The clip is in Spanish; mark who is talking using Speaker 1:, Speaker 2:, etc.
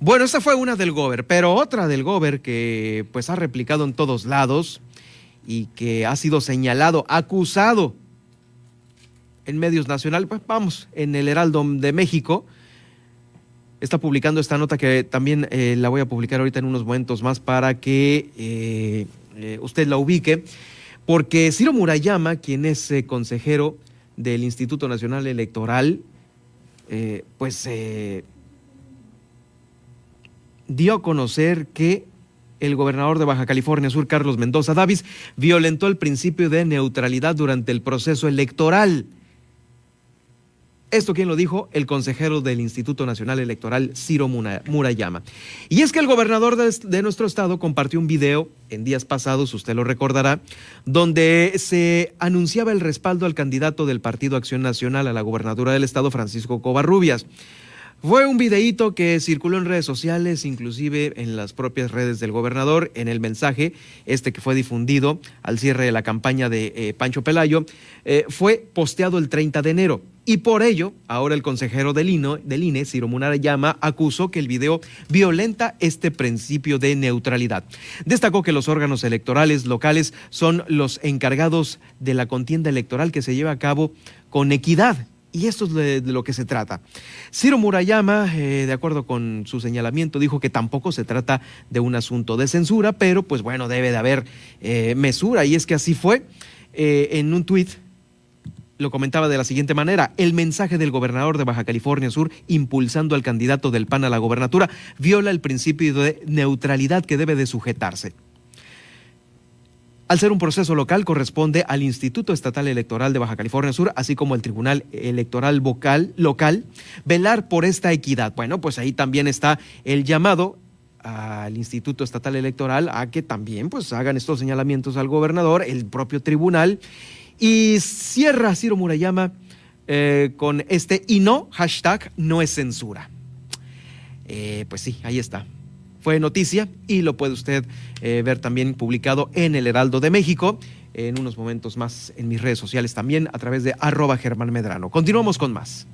Speaker 1: Bueno, esta fue una del Gober, pero otra del Gober que pues ha replicado en todos lados y que ha sido señalado, acusado en medios nacionales, pues vamos, en el Heraldo de México, está publicando esta nota que también eh, la voy a publicar ahorita en unos momentos más para que eh, eh, usted la ubique, porque Ciro Murayama, quien es consejero del Instituto Nacional Electoral, pues dio a conocer que el gobernador de Baja California Sur, Carlos Mendoza Davis, violentó el principio de neutralidad durante el proceso electoral. Esto quién lo dijo, el consejero del Instituto Nacional Electoral, Ciro Murayama. Y es que el gobernador de, nuestro estado compartió un video en días pasados, usted lo recordará, donde se anunciaba el respaldo al candidato del Partido Acción Nacional a la gobernatura del estado, Francisco Covarrubias. Fue un videíto que circuló en redes sociales, inclusive en las propias redes del gobernador, en el mensaje, este que fue difundido al cierre de la campaña de eh, Pancho Pelayo, eh, fue posteado el 30 de enero. Y por ello, ahora el consejero del, INO, del INE, Ciro Munarayama, acusó que el video violenta este principio de neutralidad. Destacó que los órganos electorales locales son los encargados de la contienda electoral que se lleva a cabo con equidad y esto es de, lo que se trata. Ciro Murayama, eh, de acuerdo con su señalamiento, dijo que tampoco se trata de un asunto de censura, pero pues bueno, debe de haber eh, mesura. Y es que así fue. Eh, en un tuit lo comentaba de la siguiente manera, el mensaje del gobernador de Baja California Sur impulsando al candidato del PAN a la gobernatura viola el principio de neutralidad que debe de sujetarse. Al ser un proceso local, corresponde al Instituto Estatal Electoral de Baja California Sur, así como al Tribunal Electoral vocal, local, velar por esta equidad. Bueno, pues ahí también está el llamado al Instituto Estatal Electoral a que también pues hagan estos señalamientos al gobernador, el propio tribunal, y cierra Ciro Murayama eh, con este y no, hashtag no es censura. Eh, pues sí, ahí está fue noticia y lo puede usted eh, ver también publicado en el Heraldo de México, en unos momentos más en mis redes sociales también a través de arroba Germán Medrano. Continuamos con más.